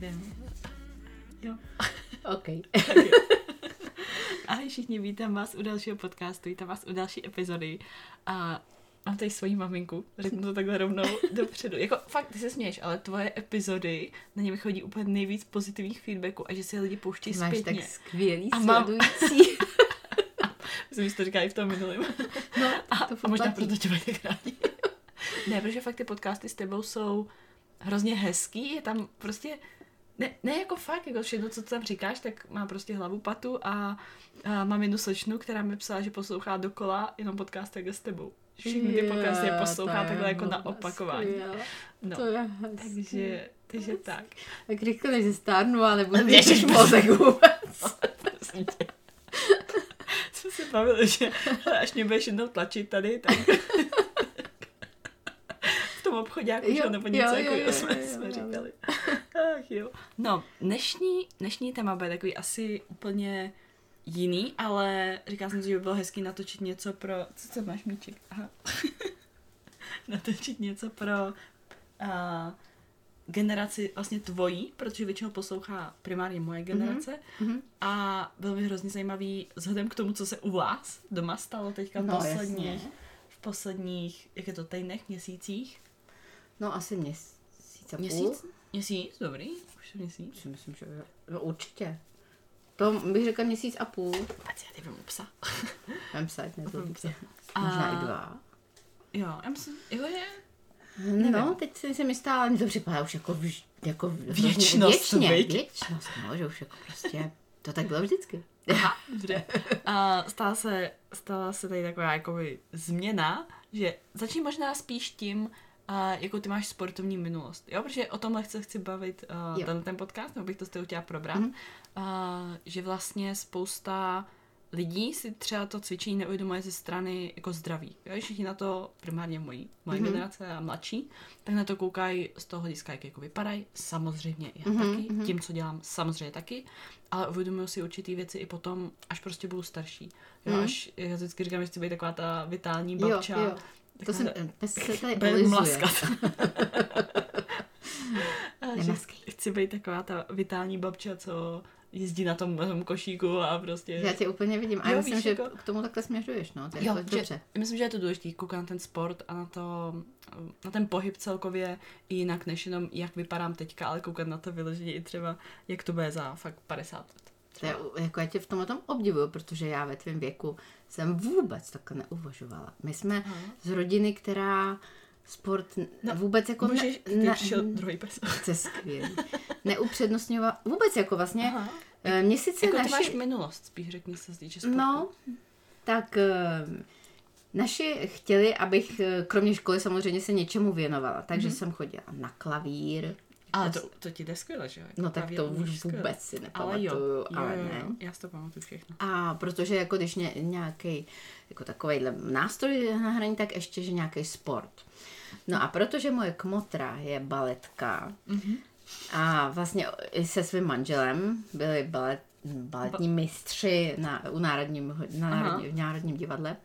jdem. Jo. OK. Ahoj všichni, vítám vás u dalšího podcastu, vítám vás u další epizody a mám tady svoji maminku, řeknu to takhle rovnou dopředu. Jako fakt, ty se směješ, ale tvoje epizody, na ně vychodí úplně nejvíc pozitivních feedbacků a že si lidi pouští Máš zpětně. tak skvělý A mám- sledující. Myslím, že to říká i v tom minulém. No, A, to a možná platí. proto tě mají tak rádi. ne, protože fakt ty podcasty s tebou jsou hrozně hezký, je tam prostě, ne, ne jako fakt, jako všechno, co tam říkáš, tak má prostě hlavu patu a, a mám jednu slečnu, která mi psala, že poslouchá dokola jenom podcast takhle s tebou. Všechny ty podcasty je poslouchá takhle jako na opakování. No, To je takže, takže tak. Tak řekli, že stárnu, ale nebudu mít mozek vůbec. Jsme se bavili, že až mě budeš jednou tlačit tady, tak tom obchodě, Jo, že nebo jo, něco, jo, jako jo, jsme, jo, jsme jo. říkali. Ach jo. No, dnešní, dnešní téma bude takový asi úplně jiný, ale říkala jsem si, že by bylo hezký natočit něco pro... Co to máš, míček? Aha. natočit něco pro uh, generaci vlastně tvojí, protože většinou poslouchá primárně moje generace. Mhm. A bylo by hrozně zajímavý vzhledem k tomu, co se u vás doma stalo teďka No, posledních, jasně. v posledních, jak je to, týdnech, měsících? No asi měsíc a půl. Měsíc? Měsíc, dobrý, už je měsíc. Si myslím, že jo. No, určitě. To bych řekla měsíc a půl. Ať já ty vemu psa. Vem se, nezlobte. A- Možná i dva. Jo, já myslím, jo je. No, teď si jistá, ale mi to připadá už jako, vž, jako hrozně Věčnost, věčně, viď? věčnost, no, že už jako prostě, to tak bylo vždycky. Aha, dobře. A stala se, stala se tady taková jakoby změna, že začni možná spíš tím, a jako ty máš sportovní minulost, jo, protože o tomhle chci, chci bavit uh, Jo. ten, ten podcast, nebo bych to s tebou chtěla probrat, Mhm. mm. uh, že vlastně spousta lidí si třeba to cvičení neuvědomuje ze strany jako zdraví. Jo? Všichni na to, primárně mojí, moje Mhm. mm-hmm. generace a mladší, tak na to koukají z toho hlediska, jak jako vypadají. Samozřejmě já Mhm, taky, mhm. tím, co dělám, samozřejmě taky, ale uvědomuji si určitý věci i potom, až prostě budu starší. Jo? Mhm. Až, já vždycky říkám, že chci být taková ta vitální Jo, babča. jo. To jsem, pes se tady bude olizuje. mlaskat. A že Nemaskej. chci být taková ta vitální babča, co jezdí na tom, na tom košíku a prostě... Já tě úplně vidím. A já myslím, víš, že jako- k tomu takhle směřuješ, no. To je Jo, že, dobře. myslím, že je to důležité koukat na ten sport a na to, na ten pohyb celkově i jinak, než jenom jak vypadám teďka, ale koukat na to vyloženě i třeba, jak to bude za fakt 50 let. To je, jako já tě v tom obdivuju, protože já ve tvém věku jsem vůbec takhle neuvažovala. My jsme Aha. z rodiny, která sport no, vůbec jako Můžeš, ne, přišel druhý pes. to je skvělý. Neupřednostňovala, vůbec jako vlastně, Aha. eh, mě sice Jako naši, máš minulost, spíš řekni se týče sportu. no, tak eh, naši chtěli, abych eh, kromě školy samozřejmě se něčemu věnovala, takže Mhm. jsem chodila na klavír, Ale to, to ti jde skvěle, že jo? Jako no tak to už vůbec si Ale nepamatuju, jo, ale, jo, ne. já si to pamatuju všechno. A protože jako když ně, nějaký jako takovýhle nástroj na hraní, tak ještě, že nějaký sport. No a protože moje kmotra je baletka Mhm. a vlastně i se svým manželem byli balet, baletní mistři na, u národním, na národní, v Národním divadle,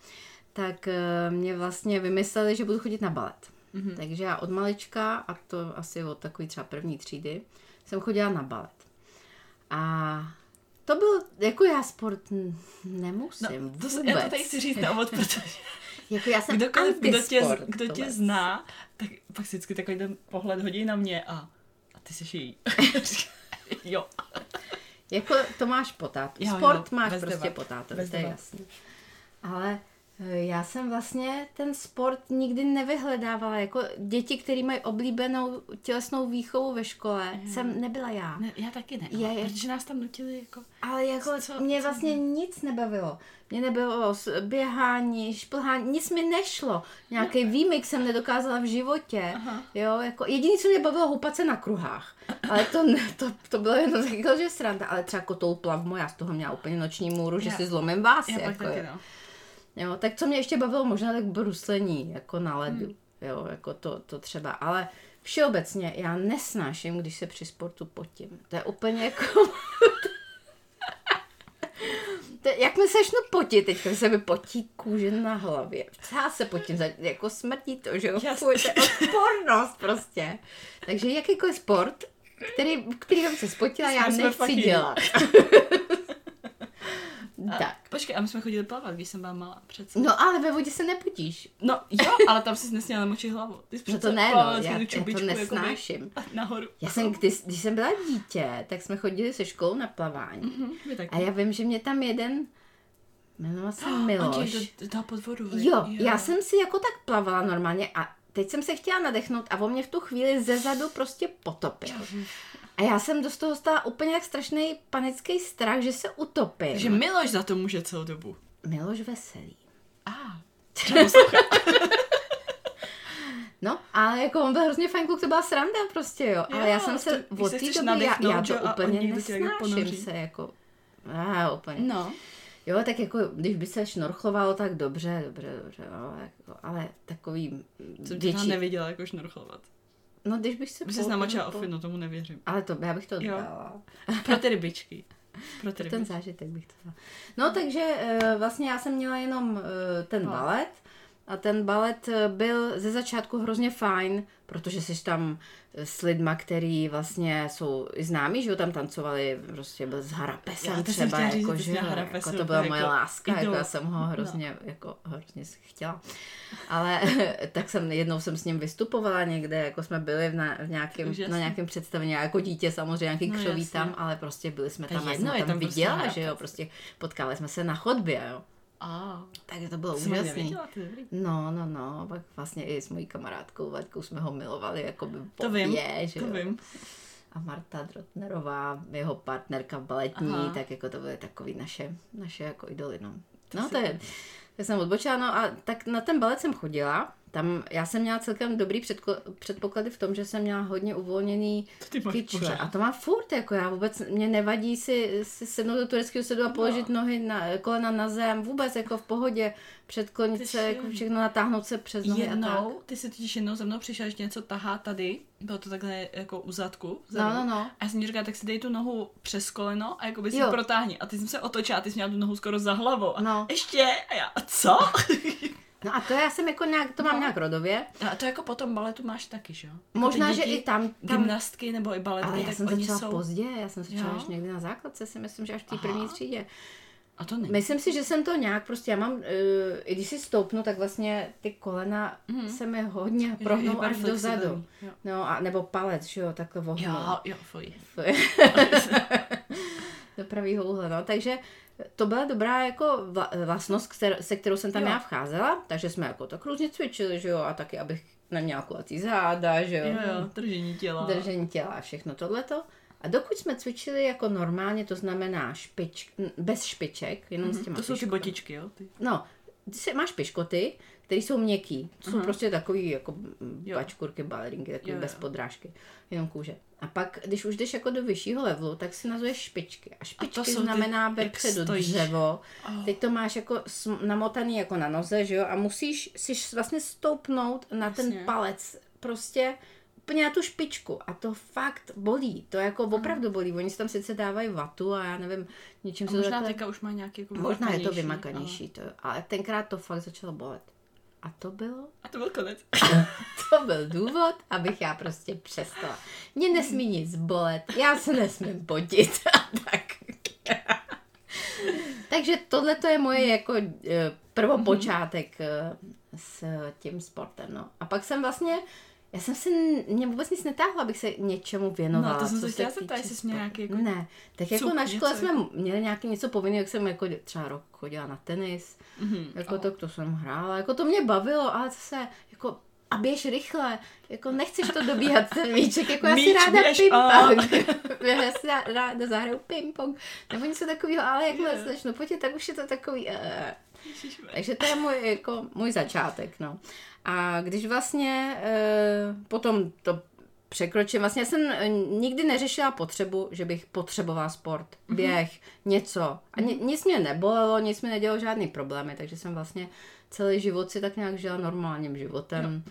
tak eh, mě vlastně vymysleli, že budu chodit na balet. Mhm. Takže já od malička, a to asi od takový třeba první třídy, jsem chodila na balet. A to byl, jako já sport nemusím No, to, vůbec. já to tady chci říct na úvod, protože Jako já jsem kdokoliv, kdo tě, kdo tě zná, tak pak vždycky takový ten pohled hodí na mě a, a ty jsi jí. jo. Jako to máš po tátu. Jo, jo, Sport máš prostě debat. po tátu, Bez to je jasný. Ale já jsem vlastně ten sport nikdy nevyhledávala. Jako děti, které mají oblíbenou tělesnou výchovu ve škole, jsem nebyla já. Ne, já taky ne, Je, je. protože nás tam nutili jako... Ale jako Co- mě co vlastně nic nebavilo. Mě nebylo běhání, šplhání, nic mi nešlo. Nějaký výmyk jsem nedokázala v životě. Aha. Jo, jako jediné, co mě bavilo, houpat se na kruhách. Ale to, ne- to, to bylo jenom jako, že sranda. Ale třeba kotou plavmo, já z toho měla úplně noční můru, že Já- si zlomím vás. Já pak jako, taky, jo. no. Jo, tak co mě ještě bavilo, možná tak bruslení, jako na ledu. Hmm. Jo, jako to, to třeba. Ale všeobecně já nesnáším, když se při sportu potím. To je úplně jako... To, jak mi se začnu potit, teďka se mi potí kůže na hlavě. Já se potím, za- jako smrtí to, že jo? To je odpornost prostě. Takže jakýkoliv sport, který, který jsem se spotila, já nechci dělat. A, tak. Počkej, a my jsme chodili plavat, když jsem byla malá přece. No ale ve vodě se nepotíš. No jo, ale tam jsi nesměla namočit hlavu. Ty jsi No to ne, no, já, já to nesnáším. Nahoru. Já jsem, když, když jsem byla dítě, tak jsme chodili se školou na plavání. Mhm, taky. A já vím, že mě tam jeden, jmenoval se Miloš. do- dal pod vodu, viď? Jo, já jsem si jako tak plavala normálně a teď jsem se chtěla nadechnout a on mě v tu chvíli ze zadu prostě potopil. A já jsem do toho stala úplně tak strašný panický strach, že se utopím. Takže Miloš za to může celou dobu. Miloš Veselý. A. Poslouchá. No, ale jako on byl hrozně fajn kluk, to byla sranda prostě, jo. Ale Jo, já jsem se to- od té doby, já, já že to jo, úplně jako nesnáším se, jako, a, úplně. No. Jo, tak jako, když by se šnorchlovalo, tak dobře, dobře, dobře, no, jako, ale takový větší, tam neviděla jako šnorchlovat. No když bych se... By se namočila po- no tomu nevěřím. Ale to, já bych to Jo. dala. Pro ty rybičky. Pro ty Pro ten rybičky. zážitek bych to dala. No takže eh, vlastně já jsem měla jenom eh, ten No. balet a ten balet eh, byl ze začátku hrozně fajn, protože jsi tam eh, s lidma, který vlastně jsou i známí, že jo, tam tancovali, prostě byl s Harapesem Já třeba, říct, jako, že že jako to byla jako moje láska, jako idol. já jsem ho No. hrozně, jako hrozně chtěla. Ale tak jsem, jednou jsem s ním vystupovala někde, jako jsme byli v, na, v nějakém, na nějakém představení, jako dítě samozřejmě, nějaký No, křoví jasně. tam, ale prostě byli jsme tam, já jedno, jsem je tam, tam prostě viděla, že Harapes. jo, prostě potkali jsme se na chodbě, jo. A. Takže to bylo je dobrý. No, no, no, pak vlastně i s mojí kamarádkou Vaďkou jsme ho milovali, jako by To vím, že to jo. vím. A Marta Drotnerová, jeho partnerka baletní, Aha. tak jako to byly takový naše, naše jako idoly, no. To No to je, tak jsem odbočila, no a tak na ten balet jsem chodila, tam já jsem měla celkem dobrý předko, předpoklady v tom, že jsem měla hodně uvolněný kyčle. A to má furt, jako já vůbec, mě nevadí si, si sednout do tureckého sedu a položit nohy na, kolena na zem, vůbec jako v pohodě, předklonit se, jako všechno natáhnout se přes nohy a tak. Jednou, ty si totiž jednou za mnou přišla, že něco tahá tady, bylo to takhle jako u zadku. No, no, no. A já jsem ti říkala, tak si dej tu nohu přes koleno a jako by si Jo. protáhni. A ty jsem se otočila a ty jsi měla tu nohu skoro za hlavou. A No. ještě, a já, a co? No a to já jsem jako nějak, to mám No. nějak rodově. a to jako potom baletu máš taky, že jo? Jako Možná, že i tam, tam Gymnastky nebo i baletky, ale já tak jsem oni začala jsou... pozdě, já jsem začala Jo. až někdy na základce, si myslím, že až v té první třídě. A to není. Myslím si, že jsem to nějak prostě, já mám, uh, i když si stoupnu, tak vlastně ty kolena Mhm. se mi hodně prohnou až dozadu. Jo. No a nebo palec, že jo, takhle vohnou. Jo, jo, fuj. do pravýho úhle, no. Takže to byla dobrá jako vla- vlastnost, kter- se kterou jsem tam Jo. já vcházela, takže jsme jako tak různě cvičili, že jo, a taky, abych neměla kulatý záda, že jo, Jo, jo, držení těla. držení těla a všechno tohleto. A dokud jsme cvičili jako normálně, to znamená špič, bez špiček, jenom s těma To jsou ty botičky, jo? Ty. No, ty se, máš piškoty, které jsou měkký. To jsou Aha. prostě takový jako Jo. bačkurky, balerinky, takový Jo, jo. bez podrážky, jenom kůže. A pak, když už jdeš jako do vyššího levelu, tak si nazveš špičky. A špičky jsou ty, znamená jak vepředu dřevo. Oh. Teď to máš jako namotaný jako na noze, že jo? A musíš si vlastně stoupnout na ten Jasně. palec. Prostě úplně na tu špičku. A to fakt bolí. To jako opravdu bolí. Oni si tam sice dávají vatu a já nevím, něčím A se to možná takhle... teďka už má nějaký jako Možná je to vymakanější, vymakanější, to, ale tenkrát to fakt začalo bolet. A to bylo, A to byl konec. to byl důvod, abych já prostě přestala. Mě nesmí nic bolet, já se nesmím potit a tak. Takže tohle to je moje jako eh, prvopočátek eh, s tím sportem, no. A pak jsem vlastně, já jsem se, mě vůbec nic netáhla, abych se něčemu věnovala. No, to jsem se chtěla zeptat, jestli jsi nějaký jako Ne, tak jako na škole něco jsme jako- měli nějaký něco povinného, jak jsem jako třeba rok chodila na tenis, Mhm. jako Oh. to, to jsem hrála, jako to mě bavilo, ale zase, jako a běž rychle, jako nechceš to dobíhat ten míček, jako já si Míč, ráda ping-pong, já si rá- ráda zahraju ping-pong, nebo něco takového, ale jakmile Jo. se začnu potit, tak už je to takový, uh, takže to je můj, jako, můj začátek, no. A když vlastně uh, potom to překročím, vlastně já jsem eh, nikdy neřešila potřebu, že bych potřebovala sport, běh, něco. A ni, nic mě nebolelo, nic mi nedělalo žádný problémy, takže jsem vlastně celý život si tak nějak žila normálním životem.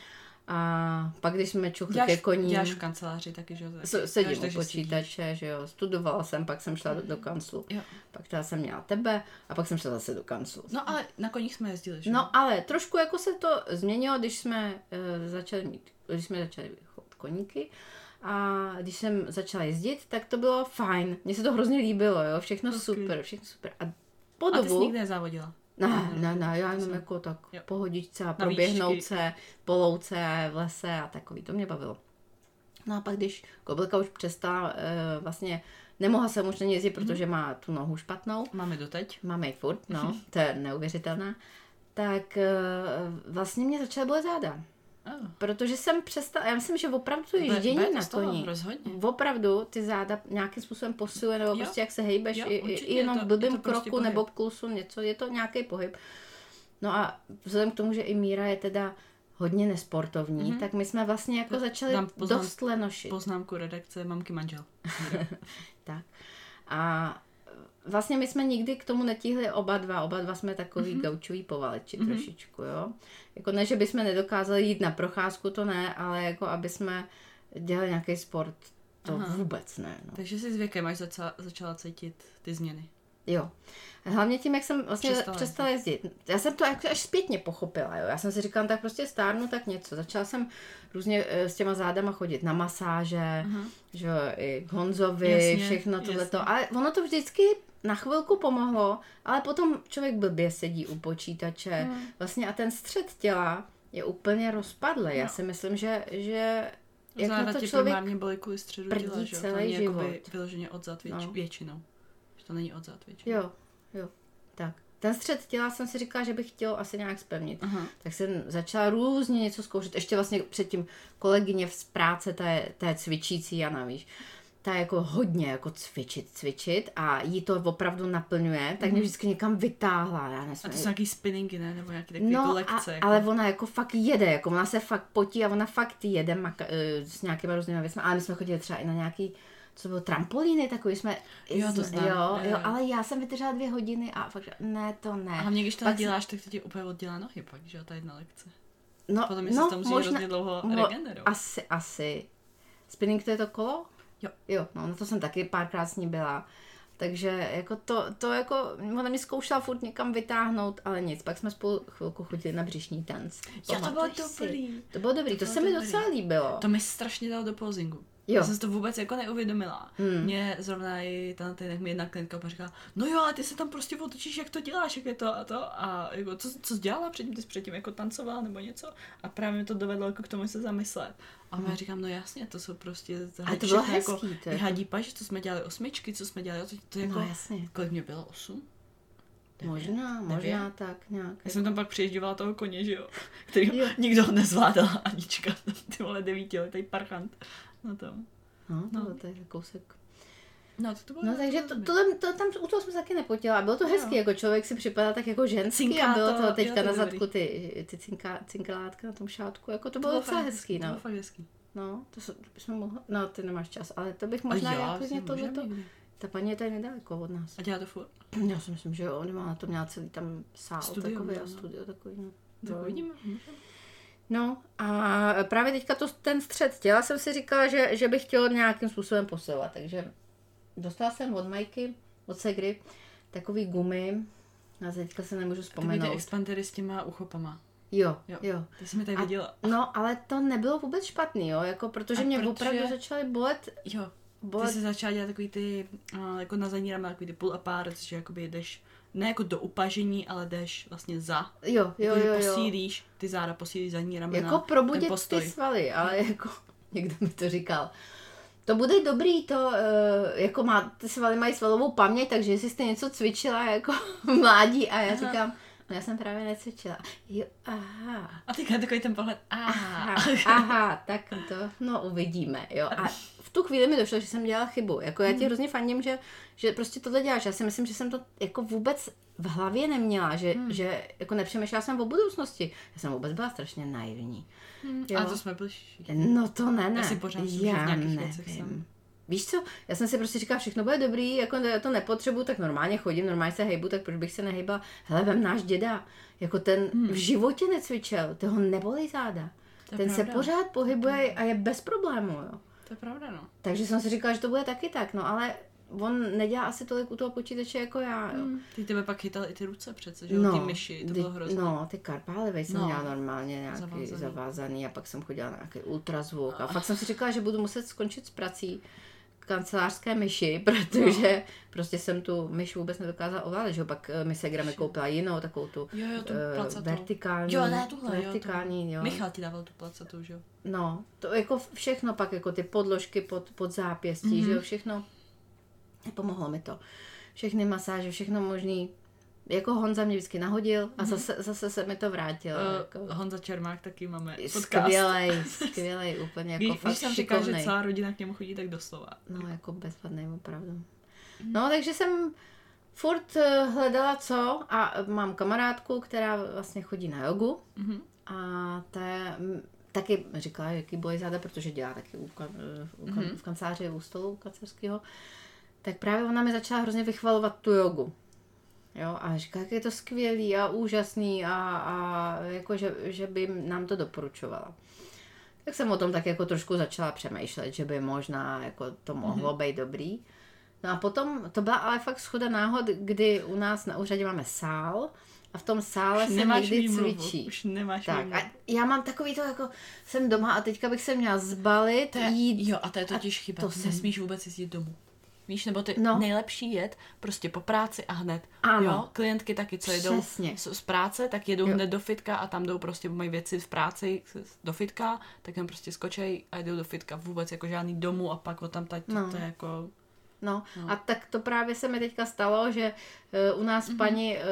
A pak, když jsme čuchli ke Děláš, koním, děláš v kanceláři taky, že jo? taky. sedím u počítače, že jo, studovala jsem, pak jsem šla do, do kanclu. Jo. Pak teda jsem měla tebe a pak jsem šla zase do kanclu. No ale na koních jsme jezdili, že jo? No ale trošku jako se to změnilo, když jsme uh, začali mít, když jsme začali chovat koníky A když jsem začala jezdit, tak to bylo fajn. Mně se to hrozně líbilo, jo. Všechno To super, všechno super. A po A ty jsi dobu... nikdy nezávodila? Ne, ne, ne, já jenom Jsem- jako tak Jo. pohodičce a proběhnout se po louce v lese a takový, to mě bavilo. No a pak, když Kobylka už přestala, e, vlastně nemohla jsem už na ní jezdit, Mhm. protože má tu nohu špatnou, Máme doteď. máme ji furt, no, to je neuvěřitelné, tak e, vlastně mě začaly bolet záda. Oh. Protože jsem přestala, já myslím, že opravdu to ježdění na koni, rozhodně. opravdu ty záda nějakým způsobem posiluje, nebo Jo. prostě jak se hejbeš, Jo, i, i, jenom v blbým je prostě kroku pohyb. nebo klusu něco, je to nějaký pohyb. No a vzhledem k tomu, že i Míra je teda hodně nesportovní, Mhm. tak my jsme vlastně jako začali dám poznám- dost lenošit. Poznámku redakce mamky manžel. Tak. A vlastně my jsme nikdy k tomu netíhli oba dva, oba dva jsme takový mm-hmm. gaučový povaleči mm-hmm. trošičku, jo. Jako ne, že bychom nedokázali jít na procházku, to ne, ale jako aby jsme dělali nějaký sport, to Aha. Vůbec ne. No. Takže si s věkem až začala, začala cítit ty změny. Jo. Hlavně tím, jak jsem vlastně Přestala přestala, jezdit. Já jsem to až zpětně pochopila, jo. Já jsem si říkala, tak prostě stárnu, tak něco. Začala jsem různě eh, s těma zádama chodit na masáže, Aha. že jo, i k Honzovi, Jasně, všechno tohleto. Ale ono to vždycky na chvilku pomohlo, ale potom člověk blbě sedí u počítače. Hmm. Vlastně a ten střed těla je úplně rozpadlý. Já No. si myslím, že, že jak Záda na to člověk... primárně bolí kvůli středu těla, že celý život. vyloženě odzad věč, No. většinou. Že to není odzad většinou. Jo, jo, tak. Ten střed těla jsem si říkala, že bych chtěl asi nějak spevnit. Aha. Tak jsem začala různě něco zkoušet. Ještě vlastně předtím kolegyně z práce, ta je, ta je cvičící, Jana, víš. Ta je jako hodně jako cvičit, cvičit a jí to opravdu naplňuje, tak mě vždycky někam vytáhla. Já Mhm. A nesmím. to jsou nějaký spinningy, ne? Nebo nějaký takový No, jako a, lekce. jako... ale ona jako fakt jede, jako ona se fakt potí a ona fakt jede maka, eh, s nějakými různými věcmi. Ale my jsme chodili třeba i na nějaký, co bylo, trampolíny, takový jsme... Jo, to znám. Jo, Jo, ale já jsem vydržela dvě hodiny a fakt, ne, to ne. A hlavně, když to Pak neděláš, tak to ti úplně oddělá nohy pak, že jo, ta jedna lekce. No, Podle mě se to musí hrozně dlouho mo- regenerovat. Asi, asi. Spinning to je to kolo? Jo. Jo, no na to jsem taky párkrát s ní byla. Takže jako to, to jako, ona mi zkoušela furt někam vytáhnout, ale nic. Pak jsme spolu chvilku chodili na břišní tanc. Jo, to bylo dobrý. To bylo dobrý, to, To bylo se mi dobrý. docela líbilo. To mi strašně dalo do posingu. Jo. Já jsem si to vůbec jako neuvědomila. Hmm. Mě zrovna i ta, ta mi jedna klientka říkala, no jo, ale ty se tam prostě otočíš, jak to děláš, jak je to a to. A jako, co, co jsi dělala předtím, ty jsi předtím jako tancovala nebo něco. A právě mi to dovedlo jako k tomu se zamyslet. A já říkám, no jasně, to jsou prostě Hmm. Ale to bylo všechno hezký, jako, to jako- hadí paž, co jsme dělali osmičky, co jsme dělali, to, to jako, No jasně. kolik mě bylo, osm? Možná, Devět? možná tak nějak. Já jsem tam pak přiježděvala toho koně, že jo, který nikdo nezvládala, Anička, ty vole devítiletý parchant na tom. No, to No. bylo tady kousek. No, to, to bylo No to takže to, tohle, to, tam u toho jsme se taky nepotila. Bylo to Jo. hezky, jako člověk si připadal tak jako ženský Cinká a bylo to, to jo, teďka to je na zadku ty, ty cinka, cinkalátka na tom šátku. Jako to To bylo docela fakt hezký, To no. bylo fakt hezký. No, to, to bychom mohli, no ty nemáš čas, ale to bych možná já klidně tohleto. někdy. Ta paní je tady nedaleko od nás. A dělá to furt? Já si myslím, že jo, ona má na to měla celý tam sál Studio, takový a no. studio takový, no. Tak uvidíme. No a právě teďka to, ten střed těla jsem si říkala, že, že bych chtěla nějakým způsobem posilovat, takže dostala jsem od Majky, od Segry, takový gumy, a teďka se nemůžu Takový ty vzpomenout. expandery s těma uchopama. Jo, Jo. jo. Ty jsi mi tady A- viděla. No, ale to nebylo vůbec špatný, jo, jako protože A mě protože- opravdu začaly bolet, Jo, ty bolet jsi začala dělat takový ty, uh, jako na zadní rama, takový ty pull apart, že jakoby jdeš, ne jako do upažení, ale jdeš vlastně za. jo, jo, Jako, jo, jo. posílíš ty záda, posílíš zadní ramena. Jako probudit ty svaly, ale jako někdo mi to říkal. To bude dobrý, to uh, jako má, ty svaly mají svalovou paměť, takže jestli jste něco cvičila jako mládí a já Aha. říkám, no já jsem právě necvičila. Jo, aha. A teďka takový ten pohled, aha. Aha, aha, tak to, no uvidíme, jo. A tu chvíli mi došlo, že jsem dělala chybu. Jako já Hmm. ti hrozně fandím, že, že prostě tohle děláš. Já si myslím, že jsem to jako vůbec v hlavě neměla, že, Hmm. že jako nepřemýšlela jsem o budoucnosti. Já jsem vůbec byla strašně naivní. Jo. A to jsme byli. No to ne, ne. Já si pořád že v nějakých věcech jsem. Víš co, já jsem si prostě říkala, všechno bude dobrý, jako já to nepotřebuju, tak normálně chodím, normálně se hejbu, tak proč bych se nehejbala? Hele, vem náš děda, jako ten Hmm. v životě necvičel, toho nebolí záda. To ten se pravda. pořád pohybuje a je bez problému, jo. To je pravda, no. Takže jsem si říkala, že to bude taky tak, no ale on nedělá asi tolik u toho počítače jako já. Jo. Mm. Ty tebe pak chytal i ty ruce přece, že jo, ty myši, to bylo hrozné. No, ty karpály, jsem no, měla normálně nějaký zavázaný. zavázaný a pak jsem chodila na nějaký ultrazvuk a fakt jsem si říkala, že budu muset skončit s prací kancelářské myši, protože no. prostě jsem tu myš vůbec nedokázala ovládat, že jo, pak eh, mi se mi koupila jinou, takovou tu, jo, jo, tu uh, vertikální, jo, ne, tuhle, vertikální, jo, jo. Michal ti dával tu placatou, že jo? No, to jako všechno pak, jako ty podložky pod, pod zápěstí, mm-hmm. že jo, mhm. všechno, pomohlo mi to. Všechny masáže, všechno možný, jako Honza mě vždycky nahodil a mm-hmm. zase, zase se mi to vrátilo. Uh, jako. Honza Čermák taky máme podcast. Skvělej, skvělej, úplně jako Víš, fakt Když jsem říká, že celá rodina k němu chodí, tak doslova. No, jako bezvadný, opravdu. Mm. No, takže jsem furt eh, hledala co a mám kamarádku, která vlastně chodí na jogu mm-hmm. a ta taky říkala, jaký boje záda, protože dělá taky u, u, mm-hmm. v kanceláři u stolu kancelářského, tak právě ona mi začala hrozně vychvalovat tu jogu. Jo, a říká, jak je to skvělý a úžasný a, a jako, že, že by nám to doporučovala. Tak jsem o tom tak jako trošku začala přemýšlet, že by možná jako to mohlo mm-hmm. být dobrý. No a potom, to byla ale fakt schoda náhod, kdy u nás na úřadě máme sál a v tom sále už se někdy výmluvu, cvičí. Už nemáš tak, a já mám takový to, jako jsem doma a teďka bych se měla zbalit, to je, jít. Jo, a to je totiž chyba. To Nesmíš vůbec jezdit domů. Víš, nebo ty no. nejlepší jet prostě po práci a hned. Ano. Jo, klientky taky, co jedou z, z práce, tak jedou jo. hned do fitka a tam jdou prostě, mají věci v práci do fitka, tak tam prostě skočej a jdou do fitka vůbec jako žádný domů a pak o tam tať, no. to je jako... No. no a tak to právě se mi teďka stalo, že uh, u nás mm-hmm. paní uh,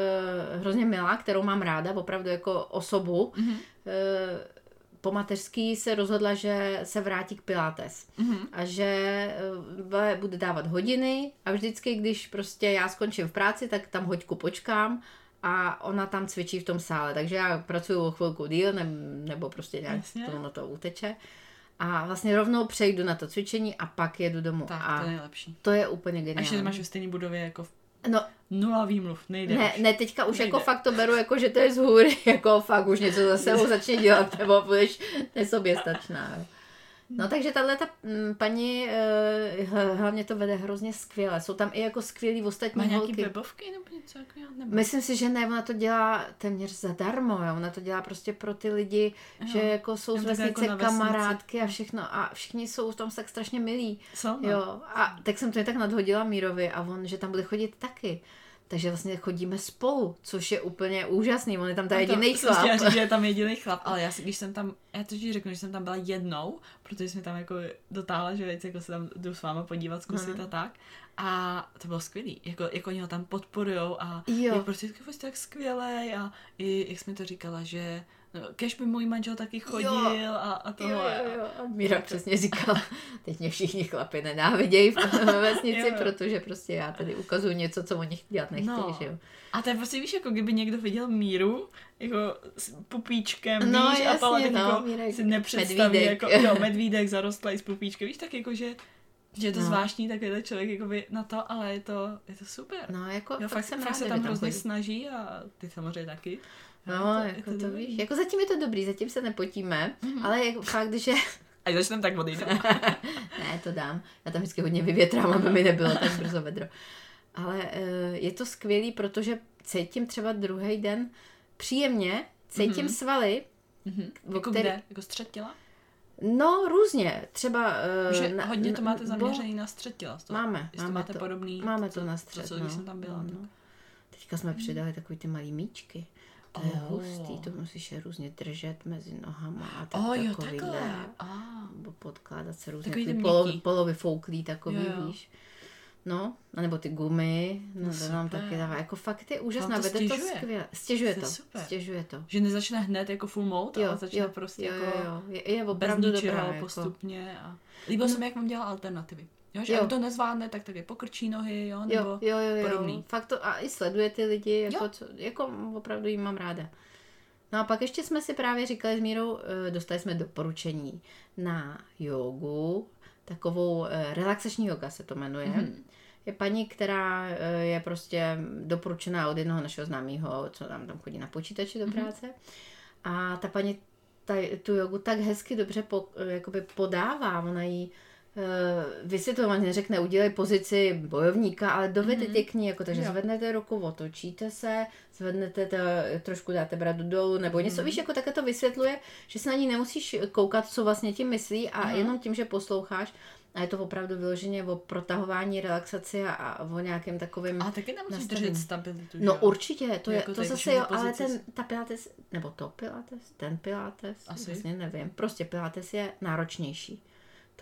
hrozně milá, kterou mám ráda, opravdu jako osobu, mm-hmm. uh, po mateřský se rozhodla, že se vrátí k Pilates. Mm-hmm. A že eh, bude dávat hodiny a vždycky, když prostě já skončím v práci, tak tam hoďku počkám a ona tam cvičí v tom sále. Takže já pracuji chvilku díl ne, nebo prostě nějak to, na to uteče. A vlastně rovnou přejdu na to cvičení a pak jedu domů. Tak, a to je nejlepší. To je úplně geniální. A že máš ve stejné budově jako v No, Nula výmluv, nejde Ne, už. ne, teďka už nejde. jako fakt to beru, jako že to je z hůry, jako fakt už něco za sebou začne dělat, nebo budeš nesoběstačná. No takže tahle ta mm, paní uh, hlavně to vede hrozně skvěle. Jsou tam i jako skvělí ostatní Má nějaký holky. webovky nebo něco nebo... Myslím si, že ne, ona to dělá téměř zadarmo, jo. Ona to dělá prostě pro ty lidi, jo. že jako jsou z vesnice jako kamarádky a všechno a všichni jsou v tom tak strašně milí. Jsou, no. Jo. A tak jsem to je tak nadhodila Mírovi a on, že tam bude chodit taky. Takže vlastně chodíme spolu, což je úplně úžasný. On je tam ta jediný chlap. Já říct, že je tam jediný chlap, ale já si, když jsem tam, já to řeknu, že jsem tam byla jednou, protože jsme tam jako dotáhla, že věci, jako se tam jdu s váma podívat, zkusit no. a tak. A to bylo skvělý, jako, jako oni ho tam podporujou a jo. je prostě tak skvělý a i, jak jsme to říkala, že kež by můj manžel taky chodil jo. a, a toho. Jo, jo, jo. A Míra to... přesně říkala, teď mě všichni chlapy nenávidějí v vesnici, jo. protože prostě já tady ukazuju něco, co oni dělat nechtějí, no. že jo. A to je prostě, víš, jako kdyby někdo viděl Míru, jako s pupíčkem, no, víš, jasně, a Pala no, jako Mírek, si nepředstaví, medvídek. jako, jo, medvídek zarostlý s pupíčkem, víš, tak jako, že že je to no. zvláštní takovýhle člověk jakoby na to, ale je to, je to super. No, jako jo, fakt, jsem fakt se tam hrozně snaží a ty samozřejmě taky. No, to, jako to, to víš. Jako zatím je to dobrý, zatím se nepotíme, mm-hmm. ale jako fakt, že... A začneme tak odejdu. ne, to dám. Já tam vždycky hodně vyvětrám, aby mi nebylo tak brzo vedro. Ale uh, je to skvělý, protože cítím třeba druhý den příjemně, cítím mm-hmm. svaly. Mm-hmm. Jako který... kde? Jako střed těla? No, různě. Třeba... Uh, že na, hodně to máte zaměřený bo... na střed těla. To, máme. máme to máte to, podobný... Máme to na střed, to, co, no. jsem tam byla. No, no. Teďka jsme přidali takový ty malý míčky. To oh. je hustý, to musíš je různě držet mezi nohama a tak oh, jo, takovýhle. Ah. Podkládat se různě takový polo, polovy takový, jo, jo. víš. No, nebo ty gumy, no, no to nám taky dává. Jako fakt je úžasná, to vede to skvěle. Stěžuje to, super. stěžuje to. Že nezačne hned jako full mode, jo, ale začne jo, prostě jo, jako jo, je, je opravdu bez dobrá, jako... postupně. A... Líbilo no. se mi, jak vám dělala alternativy. Jo, že jo. to nezvládne, tak taky pokrčí nohy, jo, nebo jo, jo, jo, jo. podobný. Fakt to, a i sleduje ty lidi, jako, co, jako opravdu jim mám ráda. No a pak ještě jsme si právě říkali s Mírou, eh, dostali jsme doporučení na jogu, takovou eh, relaxační yoga se to jmenuje. Mm-hmm. Je paní, která eh, je prostě doporučená od jednoho našeho známého, co tam tam chodí na počítači do mhm. práce. Mm-hmm. A ta paní ta, tu jogu tak hezky dobře po, jakoby podává, ona ji vysvětlovat, neřekne, udělej pozici bojovníka, ale dovedete mm-hmm. k ní, jako, takže Jo. zvednete ruku, otočíte se, zvednete to, trošku dáte bradu dolů, nebo něco, Mhm. víš, jako také to vysvětluje, že se na ní nemusíš koukat, co vlastně tím myslí a Aha. jenom tím, že posloucháš, a je to opravdu vyloženě o protahování, relaxaci a, a o nějakém takovém... A taky nemusíš držet stabilitu, No jo? určitě, to je Jako to zase jo, ale ten, ta pilates, nebo to pilates, ten pilates, Asi. vlastně nevím, prostě pilates je náročnější.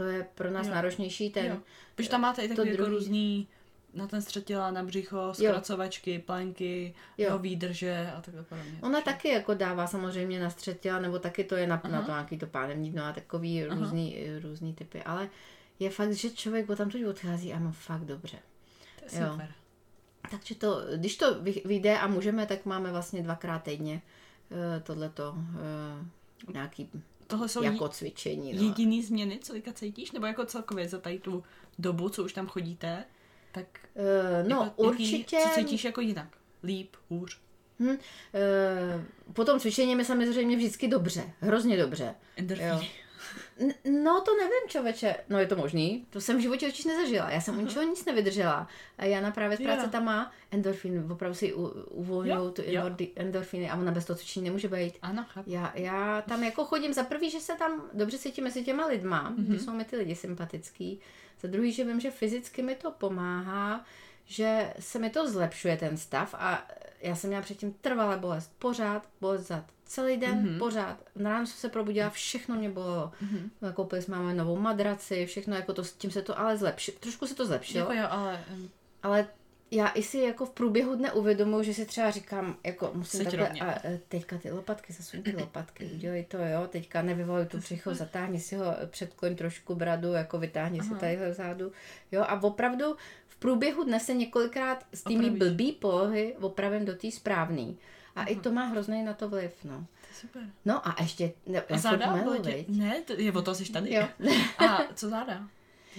To je pro nás Jo. náročnější ten, Jo. Protože tam máte i takový jako různý na ten střetila, na břicho, zkracovačky, planky, Jo. jo. výdrže a takhle podobně. Ona taky jako dává samozřejmě na střetila, nebo taky to je na, na to nějaký to pánevní dno a takový Aha. různý, různý typy, ale je fakt, že člověk o tam tu odchází a má fakt dobře. To je jo. super. Takže to, když to vy- vyjde a můžeme, tak máme vlastně dvakrát týdně eh, tohleto eh, nějaký Tohle jsou jako cvičení. No. jediný změny, co teďka cítíš? Nebo jako celkově za tady tu dobu, co už tam chodíte, tak Eh, no jako, určitě. Jaký, co cítíš jako jinak? Líp, hůř? Hm, eh, po tom cvičení mi samozřejmě vždycky dobře, hrozně dobře. Endorfíny. No to nevím, člověče. No je to možný. To jsem v životě totiž nezažila. Já jsem u ničeho nic nevydržela. A Jana právě z práce Jo. tam má endorfin. Opravdu si uvolňují tu endorfiny a ona bez toho cvičení nemůže být. Ano, chápu. Já, já tam jako chodím za prvý, že se tam dobře cítím mezi těma lidma, mm-hmm. že jsou mi ty lidi sympatický. Za druhý, že vím, že fyzicky mi to pomáhá, že se mi to zlepšuje ten stav a já jsem měla předtím trvalé bolest, pořád bolest zad. Celý den, mm-hmm. pořád. Ráno jsem se probudila, všechno mě bolelo. Mm-hmm. Koupili jsme máme novou madraci, všechno, jako to, tím se to ale zlepšilo. Trošku se to zlepšilo. Jako jo, ale Ale já i si jako v průběhu dne uvědomuji, že si třeba říkám, jako musím Seď takhle, rovně. a e, teďka ty lopatky, zasuň ty lopatky, udělej to, jo, teďka nevyvoluj tu břicho, zatáhni si ho, předkloň trošku bradu, jako vytáhni si tadyhle vzadu, jo, a opravdu průběhu dne se několikrát z tými blbý polohy opravím do té správný. A i to má hrozný na to vliv, no. to super. No a ještě, no, A já záda? tě-? Ne, to je o to jsi tady. Jo. A co záda?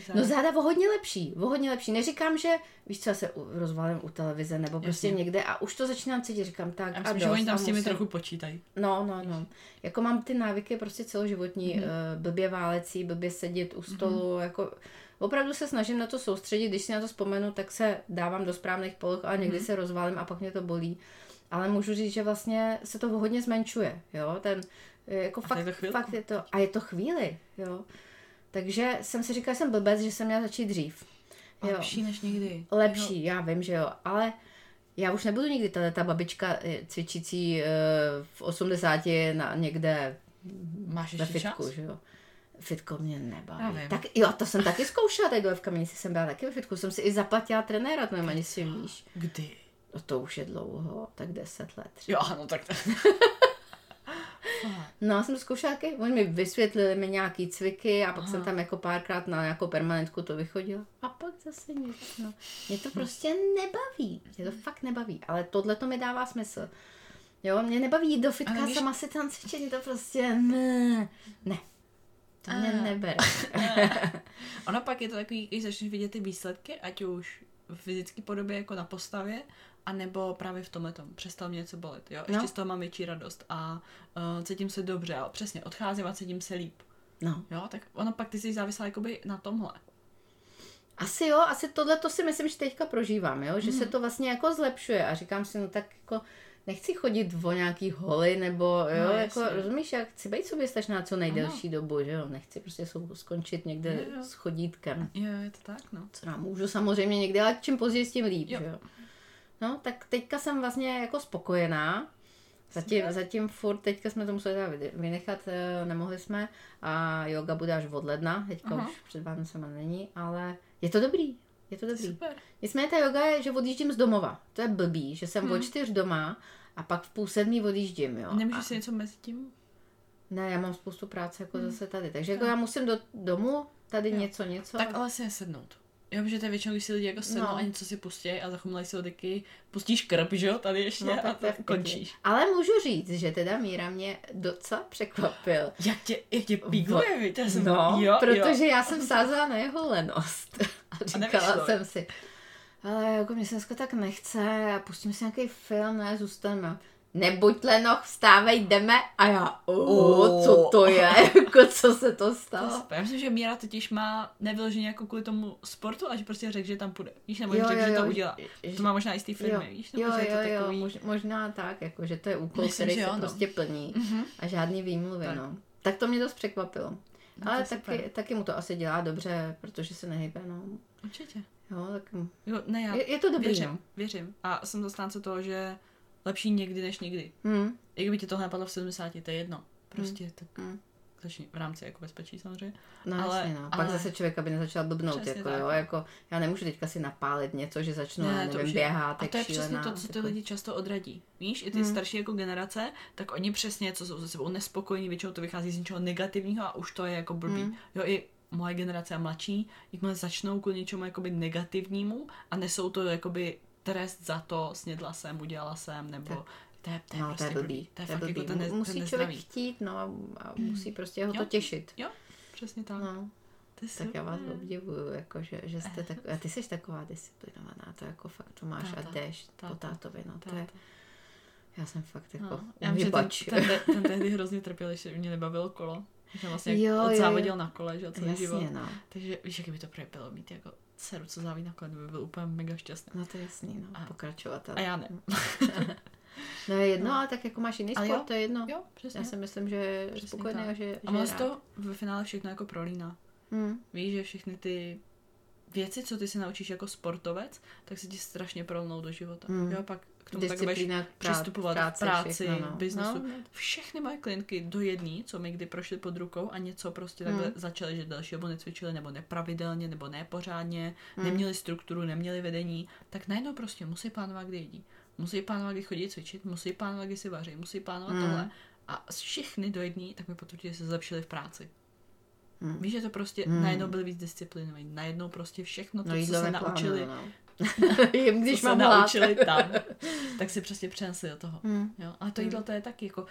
Záda? No záda o hodně lepší, o hodně lepší. Neříkám, že víš co, já se rozvalím u televize nebo prostě Jasně. někde a už to začínám cítit, říkám tak Já a myslím, že dost oni tam s těmi musím- trochu počítají. No, no, no. Jako mám ty návyky prostě celoživotní, Mhm. mm-hmm. blbě válecí, blbě sedět u stolu, mm-hmm. jako opravdu se snažím na to soustředit, když si na to vzpomenu, tak se dávám do správných poloh, ale Mhm. někdy mm-hmm. se rozvalím a pak mě to bolí. Ale můžu říct, že vlastně se to hodně zmenšuje, jo, ten, jako A fakt, je to fakt je to, a je to chvíli, jo. Takže jsem si říkala, že jsem blbec, že jsem měla začít dřív. Jo. Lepší než nikdy. Lepší, já vím, že jo, ale já už nebudu nikdy tady ta babička eh, cvičící eh, v 80 na někde Máš ve ještě fitku, čas? že jo. Fitko mě nebaví. Tak jo, to jsem taky zkoušela tady dole v kamenici, jsem byla taky ve fitku, jsem si i zaplatila trenéra, to ani si víš. Kdy? No to už je dlouho, tak 10 let. Jo, ano, tak to... No, já jsem zkoušela taky, oni mi vysvětlili mi nějaký cviky a pak Aha. jsem tam jako párkrát na nějakou permanentku to vychodila. A pak zase nic, no. Mě to prostě nebaví, mě to fakt nebaví, ale tohle to mi dává smysl. Jo, mě nebaví jít do fitka, víš- sama si tam cvičení, to prostě ne, ne. To mě nebere. Ono pak je to takový, když začneš vidět ty výsledky, ať už v fyzické podobě jako na postavě, anebo právě v tomhle tom. Přestal mě něco bolet, jo. Ještě No. z toho mám větší radost a uh, cítím se dobře, a přesně, odcházím a cítím se líp. No, Jo, tak ono pak ty jsi závislá jakoby na tomhle. asi jo, asi tohle to si myslím, že teďka prožívám, jo, že se Mhm. to vlastně jako zlepšuje a říkám si, no tak jako nechci chodit o nějaký holy, nebo jo, No, jako jasně. rozumíš, jak chci být sobě na co nejdelší dobu, že jo, nechci prostě sou- skončit někde Jo, jo. s chodítkem, Jo, je to tak, no. co nám můžu samozřejmě někdy, ale čím později s tím líp, Jo. že jo. No, tak teďka jsem vlastně jako spokojená, Zatím, zatím furt, teďka jsme to museli teda vynechat, eh, nemohli jsme a yoga bude až od ledna, teďka Aha. už před Vánocema není, ale je to dobrý, je to dobrý. Super. Nicméně ta yoga je, že odjíždím z domova. To je blbý, že jsem Hmm. od čtyř doma a pak v půl sedmí odjíždím, jo. Nemůžeš a, si něco mezi tím? ne, já mám spoustu práce jako Hmm. zase tady. Takže jako já musím do domu, tady Jo. něco, něco. Tak ale si nesednout. Jo, protože to je většinou, když si lidi jako sednou No. a něco si pustí a zachumlají si odyky, pustíš krp, že jo, tady ještě No, a tak končíš. Ale můžu říct, že teda Míra mě docela překvapil. Jak tě, jak tě pígluje, víš, já jsem, No, jo, protože jo. já jsem sázela na jeho lenost. A říkala nevyšlo. jsem si, ale jako mě se dneska tak nechce a pustím si nějaký film, ne, zůstaneme. Nebuď lenoch, vstávej, jdeme a já, o, co to je, jako co se to stalo. Já myslím, že Míra totiž má nevyloženě jako kvůli tomu sportu, ale že prostě řekl, že tam půjde. Víš, nebo Jo, že řekl, jo, že to jo, udělá. že- To má možná i z té firmy, jo, víš? Nebo jo, že je jo, to jo, takový... mož, možná tak, jako, že to je úkol, Myslím, který se jo, no. prostě plní Mhm. a žádný výmluvy, Tak. no. Tak to mě dost překvapilo. No, Ale super. taky, taky mu to asi dělá dobře, protože se nehybe, no. Určitě. Jo, tak Jo, ne, já je, je to dobrý, věřím, no. věřím. A jsem zastánce toho, že lepší někdy než nikdy. Hm, I kdyby ti to napadlo v 70, to je jedno. Prostě tak hm. začni v rámci jako bezpečí samozřejmě. No Ale- jasně, no. Pak ale- zase člověk, aby nezačal blbnout, Přesně jako tak, jo, no. jako já nemůžu teďka si napálit něco, že začnu, Ne, to nevím, je- běhat, A to je přesně šílená, to, co ty jako- lidi často odradí. Víš, i ty Hmm. starší jako generace, tak oni přesně, co jsou se sebou nespokojení, většinou to vychází z něčeho negativního a už to je jako blbý. Hmm. Jo, i moje generace a mladší, jakmile začnou kvůli něčemu jakoby negativnímu a nesou to jakoby trest za to, snědla jsem, udělala jsem, nebo Tak. to je, to je No, prostě to je blbý. To je to je fakt blbý. jako ten, ne, Mu- Musí ten člověk nezdravý. chtít, no a, a musí prostě ho Jo. to těšit. Jo, přesně tak. No, je tak já vás super. obdivuju, jako, že, že jste tak, a ty jsi taková disciplinovaná, to jako fakt to máš Táta. a jdeš po Táta. tátovi, no to je, Táta. já jsem fakt jako No, já vím, že ten, ten, ten, tehdy hrozně trpěl, když mě nebavilo kolo. Že vlastně Jo, jo, odzávodil jo. na kole, že jo, celý život. Jasně, no. Takže víš, jak by to pro bylo mít jako dceru, co záví na kole, by byl úplně mega šťastný. No to je jasný, no, A- pokračovatel. A já ne. No je jedno, No. ale tak jako máš jiný Ale sport, jo. to je jedno. Jo, přesně. Já si myslím, že je spokojený a že, A že se rád. to ve finále všechno jako prolíná. Hmm. Víš, že všechny ty věci, co ty si naučíš jako sportovec, tak se ti strašně prolnou do života. Hmm. Jo, pak k tomu tak budeš prá- přistupovat v práce, práci, všechno, no. v biznesu. No, no. Všechny moje klientky do jedné, co mi kdy prošly pod rukou a něco prostě takhle Hmm. začaly, že další dobu necvičili, nebo nepravidelně, nebo nepořádně, Hmm. neměli strukturu, neměli vedení, tak najednou prostě musí plánovat, kdy jedí. Musí plánovat, kdy chodí cvičit, musí plánovat, kdy si vaří, musí plánovat Hmm. tohle. A všechny do jedné, tak mi potvrdí, že se zlepšili v práci. Hmm. Víš, že to prostě Hmm. najednou byli víc disciplinovaní, najednou prostě všechno to, No co se naučili, no. Jim, když co se mám hlad. naučili tam, tak si prostě přenesli do toho. Hmm. Jo, ale to jídlo to je taky jako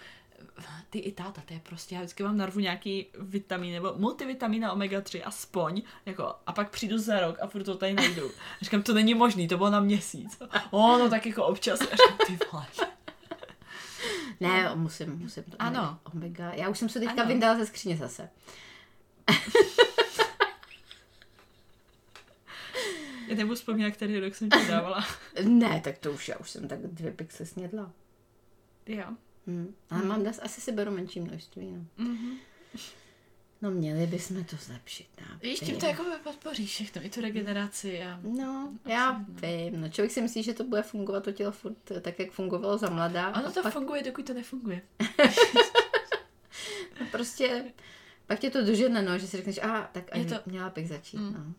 ty i táta, to je prostě, já vždycky mám narvu nějaký vitamin nebo multivitamína omega-3 aspoň, jako, a pak přijdu za rok a furt to tady najdu. A říkám, to není možný, to bylo na měsíc. O, no tak jako občas. A říkám, ty vole. Ne, musím, musím. To Ano. Omega. Já už jsem se teďka Ano. vyndala ze skříně zase. Já nebudu vzpomínat, který rok jsem ti dávala. Ne, tak to už, já už jsem tak dvě pixely snědla. jo. Hmm. Ale mám das, asi si beru menší množství, no. Mhm. No měli bychom to zlepšit, no. Víš, tím to jako podpoří všechno, i tu regeneraci a No, já Absolutně. vím. No, člověk si myslí, že to bude fungovat to tělo furt tak, jak fungovalo za mladá. Ono a to pak funguje, dokud to nefunguje. prostě, pak tě to dožene, no, že si řekneš, a tak Je ani to- měla bych začít, Mm. no.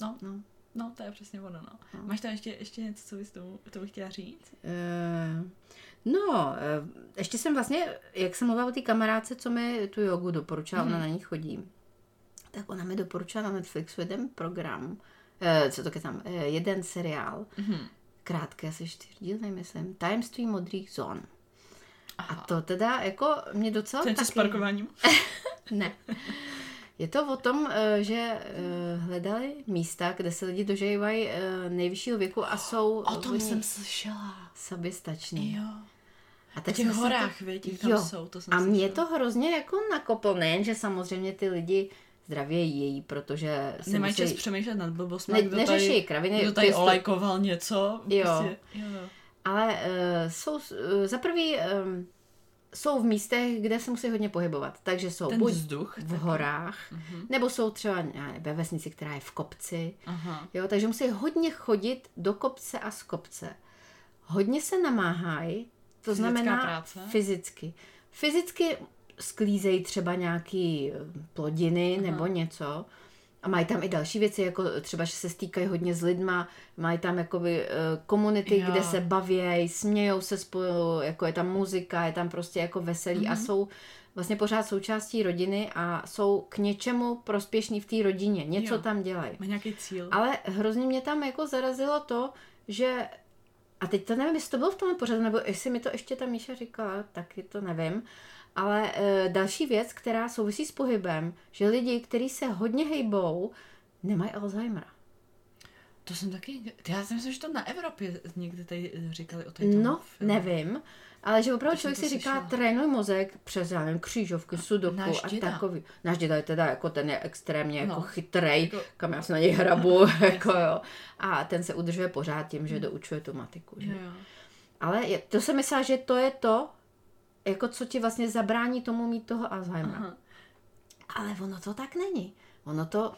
No, no. No, to je přesně ono, no. No. Máš tam ještě, ještě něco, co bys tomu, tomu chtěla říct? Eh, No, eh, ještě jsem vlastně, jak jsem mluvila o té kamarádce, co mi tu jogu doporučila, Mhm. ona na ní chodí, tak ona mi doporučila na Netflixu jeden program, eh, co to je tam, eh, jeden seriál, Mhm. krátké, asi čtyřdílný, myslím, Tajemství modrých zón. A Aha. to teda jako mě docela něco taky... s parkováním? Ne. Je to o tom, eh, že eh, hledali místa, kde se lidi dožívají eh, nejvyššího věku a jsou O tom jsem slyšela. soběstační. Jo. A V teď těch jsme se horách, to... jak tam Jo. jsou, to jsem A mě slyšela. to hrozně jako nakoplo, nejen, že samozřejmě ty lidi zdravě jí, protože si Nemají musí... čas přemýšlet nad blbostmi, Ne, kdo neřeší tady, kraviny, kdo tady pěsto- olajkoval něco. Jo. Prostě, jo. ale uh, jsou, uh, za prvý um, jsou v místech, kde se musí hodně pohybovat, takže jsou Ten buď vzduch. v horách, Mhm. nebo jsou třeba nevím, ve vesnici, která je v kopci, Aha. jo, takže musí hodně chodit do kopce a z kopce. Hodně se namáhají, to Fyzická znamená práce. fyzicky. Fyzicky sklízejí třeba nějaký plodiny Aha. nebo něco. A mají tam i další věci, jako třeba, že se stýkají hodně s lidma, mají tam jakoby eh, komunity, Jo. kde se bavějí, smějou se spolu, jako je tam muzika, je tam prostě jako veselí Mhm. a jsou vlastně pořád součástí rodiny a jsou k něčemu prospěšní v té rodině. Něco Jo. tam dělají. Má nějaký cíl. Ale hrozně mě tam jako zarazilo to, že a teď to nevím, jestli to bylo v tomhle pořadu, nebo jestli mi to ještě ta Míša říkala, taky to nevím. Ale e, další věc, která souvisí s pohybem, že lidi, kteří se hodně hejbou, nemají Alzheimera. To jsem taky, já si myslím, že to na Evropě někde tady říkali o tom No, filmu. nevím, Ale že opravdu To člověk to si říká, slyšela. trénuj mozek přes, já nevím, křížovky, sudoku náš a děda. takový. Náš děda je teda jako ten je extrémně jako No. chytrej, Jako- kam já se na něj hrabu, jako jo. A ten se udržuje pořád tím, že doučuje tu matiku. Že? Jo, jo. Ale je, to jsem myslela, že to je to, jako co ti vlastně zabrání tomu mít toho Alzheimera. Aha. Ale ono to tak není. Ono to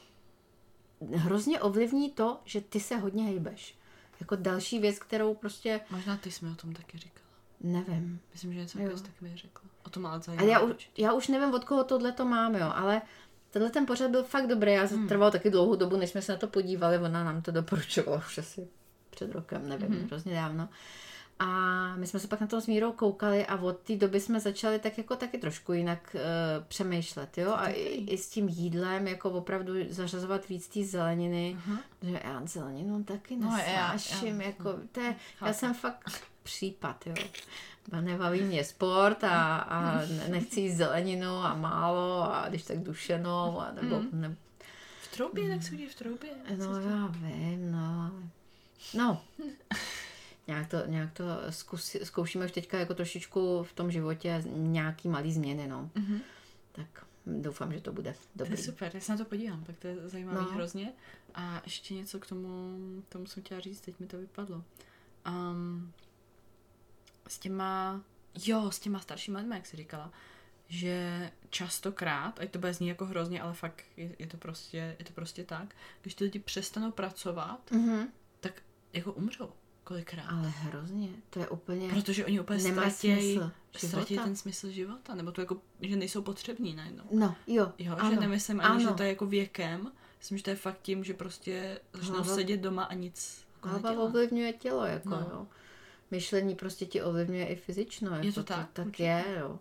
hrozně ovlivní to, že ty se hodně hejbeš. Jako další věc, kterou prostě Možná ty jsi mi o tom taky říkala. nevím. Myslím, že něco takového taky mi řekla. O tom ale Ale já, už, já už nevím, od koho tohle to mám, jo, ale tenhle ten pořad byl fakt dobrý. Já hmm. trval taky dlouhou dobu, než jsme se na to podívali. Ona nám to doporučovala už asi před rokem, nevím, hmm. hrozně dávno. A my jsme se pak na to s Mírou koukali a od té doby jsme začali tak jako taky trošku jinak uh, přemýšlet, jo, a i, i, s tím jídlem, jako opravdu zařazovat víc té zeleniny, uh-huh. že já zeleninu taky No, já- nesnáším, já- jako, to je, já chápu. jsem fakt případ, jo. Nebaví mě sport a, a ne- nechci jíst zeleninu a málo a když tak dušenou a nebo, Mhm. ne, V troubě, tak se uděje v troubě. no já vím, no. No, nějak to, nějak to zkus, zkoušíme už teďka jako trošičku v tom životě nějaký malý změny, no. Mhm. Tak doufám, že to bude To dobrý. je super, já se na to podívám, tak to je zajímavý No. hrozně. A ještě něco k tomu, tomu jsem chtěla říct, teď mi to vypadlo. Um, s těma, jo, s těma staršíma lidmi, jak jsi říkala, že častokrát, ať to bude znít jako hrozně, ale fakt je, je, to prostě, je to prostě tak, když ty lidi přestanou pracovat, Mhm. tak jako umřou kolikrát. Ale hrozně, to je úplně... Protože oni úplně ztratějí, života. ten smysl života, nebo to jako, že nejsou potřební najednou. No, jo, Jo, ano, že nemyslím ani, že ano. to je jako věkem, myslím, že to je fakt tím, že prostě začnou Hlava- sedět doma a nic jako Hlava ovlivňuje tělo, jako No. jo. Myšlení prostě ti ovlivňuje i fyzično. Jako to tak, tak určitě. je, jo.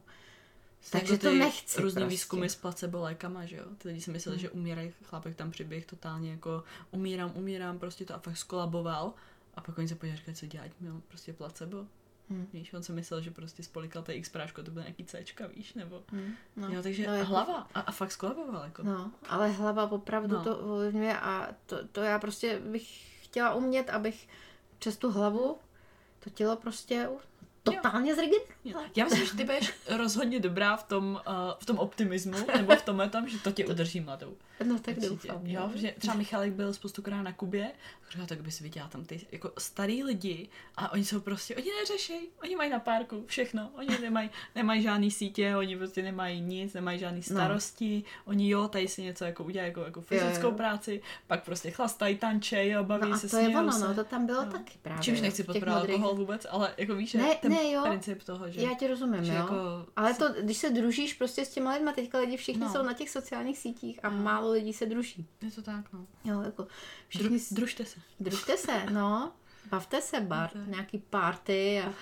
Takže jako to nechci Různý prostě. výzkumy s placebo lékama, že jo. Ty lidi si mysleli, Hmm. že umírají, chlápek tam přiběh totálně jako umírám, umírám, prostě to a fakt skolaboval. A pak oni se podívali, říkali, co dělat, měl prostě placebo. Hmm. Víš, on si myslel, že prostě spolikal té X práško, to byl nějaký Cčka, víš, nebo... Hm, No, jo, takže no, no, jako- hlava a, a fakt skolaboval, jako. No, ale hlava opravdu No. to ovlivňuje a to, to já prostě bych chtěla umět, abych přes tu hlavu to tělo prostě totálně zregenerovala. Já myslím, že ty budeš rozhodně dobrá v tom, uh, v tom optimismu, nebo v tomhle tam, že to tě udrží mladou. No tak Určitě. doufám. Jo, no. protože třeba Michalik byl spoustukrát na Kubě, říkal, tak bys viděla tam ty jako starý lidi a oni jsou prostě, oni neřešejí, oni mají na párku všechno, oni nemají, nemají žádný sítě, oni prostě nemají nic, nemají žádný starosti, no. oni jo, tady si něco jako udělají jako, jako fyzickou jo. práci, pak prostě chlastají, tančejí, jo, baví No a se, to je ono, se. no, to tam bylo Jo. taky právě. Čímž jo, nechci podporovat alkohol vůbec, ale jako víš, že Ne, ten ne, jo. princip toho, že, Já tě rozumím, že jo. jako Ale to, když se družíš prostě s těma lidma, teďka lidi všichni No. jsou na těch sociálních sítích a No. málo lidí se druží. je to tak, no. Jo, jako Dru, všichni s- družte se. družte se, no. Bavte se, bar, Tak. nějaký party a,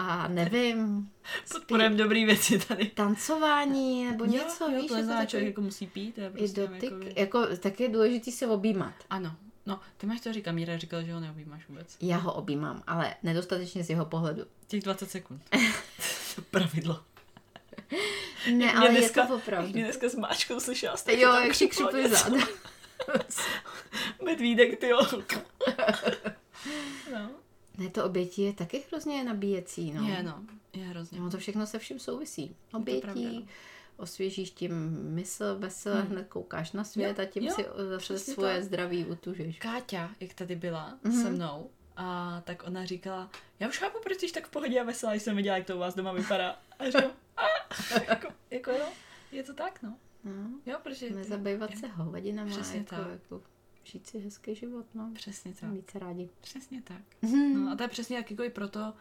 a nevím, Podporujeme dobrý věci tady. tancování nebo něco, jo, víš, to je to že takový člověk jako musí pít. Je i prostě dotyk, jako, jako, tak je důležitý se objímat. Ano, no, ty máš to říkat, Míra říkal, že ho neobjímáš vůbec. Já ho objímám, ale nedostatečně z jeho pohledu. Těch 20 sekund. Pravidlo. Ne, ale je to opravdu. Mě dneska s máčkou slyšela jste, Jo, jak si křupli záda. Medvídek, ty jo. no. Ne, to obětí je taky hrozně nabíjecí, no. Je, no, je hrozně. No, to všechno se vším souvisí. Obětí, no. Osvěžíš tím mysl, vesele, Hmm. hned koukáš na svět Jo, a tím jo, si zase svoje tak. zdraví utužíš. Káťa, jak tady byla Mhm. se mnou, a tak ona říkala, já už chápu, proč jsi tak v pohodě a veselá, když jsem viděla, jak to u vás doma vypadá. A říkám, jako, jako no, je to tak, no. No, Jo, protože... nezabývat se hovadinama, Přesně jako, tak. jako žít si hezký život, no. Přesně tak. Mít se rádi. Přesně tak. Mhm. No a to je přesně jak jako i proto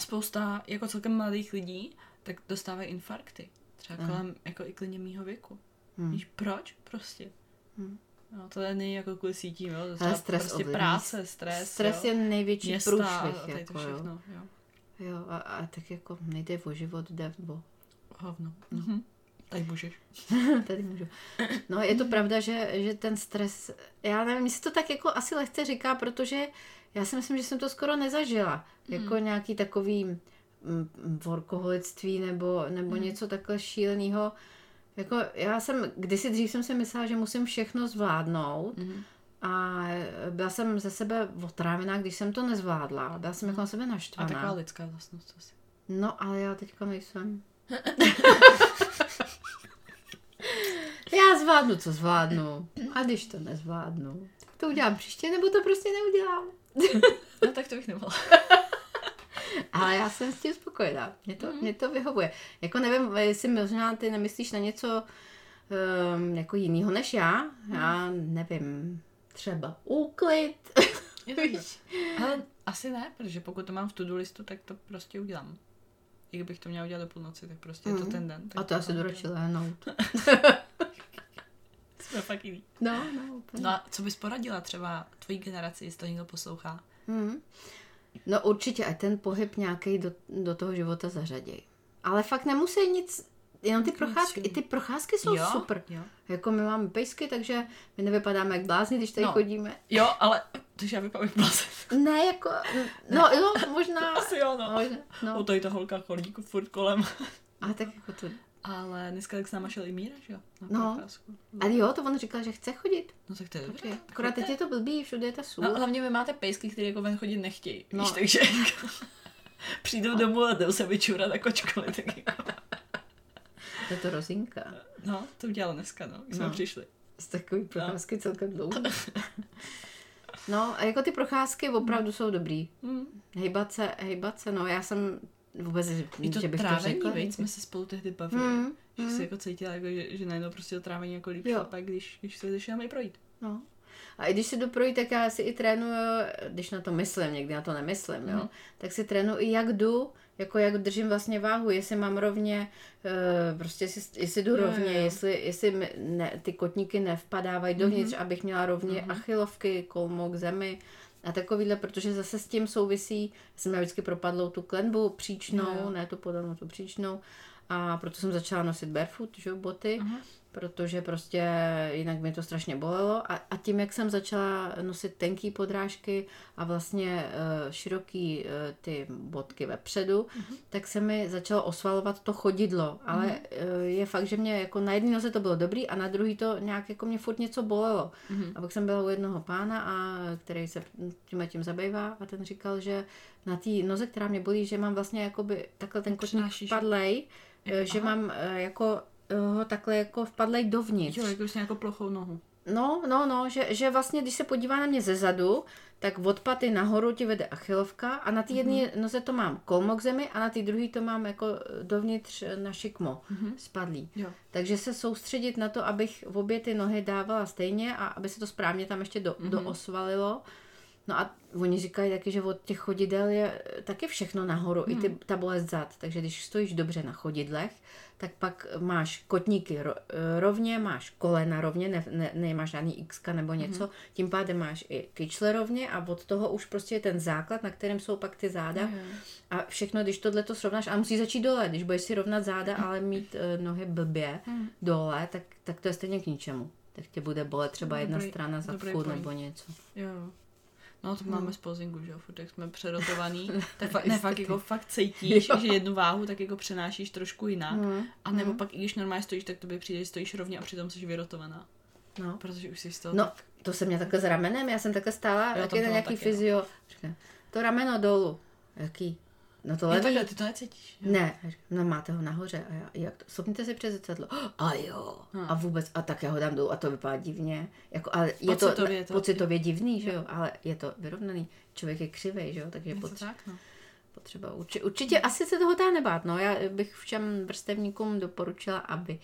spousta jako celkem mladých lidí tak dostávají infarkty. Třeba Aha. kolem jako i klidně mýho věku. Hmm. Víš proč? Prostě. Hmm. No, to není jako kvůli sítím, jo. To je Ale stres prostě práce, stres, Stres jo. je největší Města, průšvih, a tady jako, to všechno, jo. jo a, a, tak jako nejde o život, jde o Hovno. Mhm. Tady můžeš. Tady můžu. No, je to pravda, že, že ten stres, já nevím, mi se to tak jako asi lehce říká, protože já si myslím, že jsem to skoro nezažila. Jako nějaký takový mm, workoholictví nebo, nebo něco takhle šíleného. Jako já jsem, kdysi dřív jsem si myslela, že musím všechno zvládnout Mhm. a byla jsem ze sebe otrávená, když jsem to nezvládla. Byla jsem jako na sebe A taková naštvaná. lidská vlastnost asi. No, ale já teďka nejsem. já zvládnu, co zvládnu. A když to nezvládnu, tak to udělám příště, nebo to prostě neudělám. No tak to bych nemohla. Ale já jsem s tím spokojená. Mě to, mm. mě to vyhovuje. Jako nevím, jestli možná ty nemyslíš na něco um, jako jinýho než já. Já nevím, třeba úklid. Víš? Ale asi ne, protože pokud to mám v to-do listu, tak to prostě udělám. I kdybych to měla udělat do půlnoci, tak prostě mm. je to ten den. A to asi do radši lehnout. Jsme fakt jiný. No, no, úplně. No a co bys poradila třeba tvojí generaci, jestli to někdo poslouchá? Mm. No určitě, ať ten pohyb nějaký do, do toho života zařadí. Ale fakt nemusí nic, jenom ty procházky, i ty procházky jsou Jo, super. jo. Jako my máme pejsky, takže my nevypadáme jak blázni, když tady No. chodíme. Jo, ale takže já vypadám jak blázen. Ne, jako, no jo, možná. Asi jo, no. možná, No. no. tady ta holka chodí furt kolem. Ale tak jako to, Ale dneska tak s náma šel i Míra, že jo? Na No. procházku. ale jo, to on říkal, že chce chodit. No tak to je dobré. akorát teď je to blbý, všude je ta sůl. No hlavně vy máte pejsky, které jako ven chodit nechtějí. No. Víš, takže přijdou domů a jdou se vyčurat jako čokoliv. Tak jako. Je to rozinka. No, to udělala dneska, no, když jsme No. přišli. Z takový procházky celkem dlouhý. No a jako ty procházky opravdu jsou dobrý. Mm. Hejbat se, hejbat se, no já jsem vůbec, I to že bych to trávení, řekla. veď, jsme se spolu tehdy bavili. Hmm, Že hmm. si jako cítila, jako, že, že najednou prostě to trávení jako líp šlape, když, když se jenom i projít. No. A i když si jdu projít, tak já si i trénuju, když na to myslím, někdy na to nemyslím, jo, Mhm. tak si trénuju i jak jdu, jako jak držím vlastně váhu, jestli mám rovně, eh, prostě jestli, jestli jdu rovně, jo, jo. jestli, jestli ne, ty kotníky nevpadávají dovnitř, abych měla rovně Mhm. achilovky, kolmo k zemi a takovýhle, protože zase s tím souvisí, jsem měla vždycky propadlou tu klenbu příčnou, jo. ne tu podolnou, tu příčnou a proto jsem začala nosit barefoot, že, jo, boty, Aha. Protože prostě jinak mě to strašně bolelo a, a tím, jak jsem začala nosit tenký podrážky a vlastně uh, široký uh, ty bodky vepředu, uh-huh. tak se mi začalo osvalovat to chodidlo, ale uh, je fakt, že mě jako na jedné noze to bylo dobrý a na druhý to nějak jako mě furt něco bolelo. Uh-huh. A pak jsem byla u jednoho pána, a, který se tím a tím zabývá a ten říkal, že na té noze, která mě bolí, že mám vlastně jakoby takhle ten vpadlej, eh, že Aha. mám jako ho takhle jako vpadlej dovnitř. Jo, jako už jako plochou nohu. No, no, no, že, že vlastně, když se podívá na mě ze zadu, tak od paty nahoru ti vede achilovka a na té jedné mm-hmm. noze to mám kolmo k zemi a na té druhé to mám jako dovnitř na šikmo mm-hmm. spadlý. Jo. Takže se soustředit na to, abych v obě ty nohy dávala stejně a aby se to správně tam ještě do, mm-hmm. doosvalilo. No a oni říkají taky, že od těch chodidel je taky všechno nahoru, mm. i ty, ta bolest zad. Takže když stojíš dobře na chodidlech, tak pak máš kotníky ro, rovně, máš kolena rovně, ne, ne, nemáš žádný x nebo něco, mm. tím pádem máš i kyčle rovně a od toho už prostě je ten základ, na kterém jsou pak ty záda. Jo. A všechno, když tohle to srovnáš, a musí začít dole, když budeš si rovnat záda, ale mít uh, nohy blbě Hmm. dole, tak, tak to je stejně k ničemu. Tak tě bude bolet třeba jedna Dobrý- strana dobrý zadku nebo něco. Jo. No to máme z pozingu, že jo, furt jak jsme přerotovaný, tak fakt, ne, fakt jako fakt cítíš, Jo. že jednu váhu tak jako přenášíš trošku jinak. Mhm, A nebo pak i když normálně stojíš, tak tobě přijde, že stojíš rovně a přitom jsi vyrotovaná. No. Protože už jsi z toho No, to jsem měla takhle s ramenem, já jsem takhle stála, Jo, to je bylo nějaký taky, no. fyzio. Říká, to rameno dolů. Jaký? No to levý. takhle, ty to necítíš. jo? Ne, no máte ho nahoře. A já, jak to? Stopněte si přes zrcadlo. A jo. Hm. A vůbec, a tak já ho dám dolů a to vypadá divně. Jako, ale je to, Pocitově je to- pocitově divný, že jo, ale je to vyrovnaný. Člověk je křivej, že jo, takže Je potřeba, tak, no. potřeba určitě, určitě asi se toho dá nebát, no. Já bych všem vrstevníkům doporučila, aby,